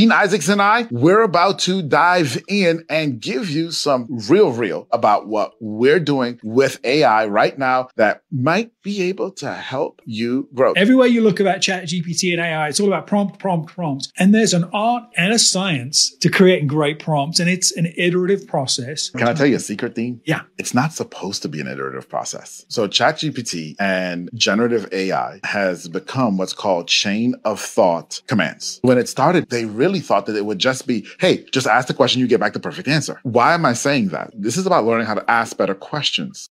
Dean Isaacs and I, we're about to dive in and give you some real, real about what we're doing with AI right now that might be able to help you grow. Everywhere you look about ChatGPT and AI, it's all about prompt, prompt, prompt. And there's an art and a science to creating great prompts. And it's an iterative process. Can I tell you a secret thing? Yeah. It's not supposed to be an iterative process. So ChatGPT and generative AI has become what's called chain of thought commands. When it started, they really thought that it would just be, hey, just ask the question, you get back the perfect answer. Why am I saying that? This is about learning how to ask better questions.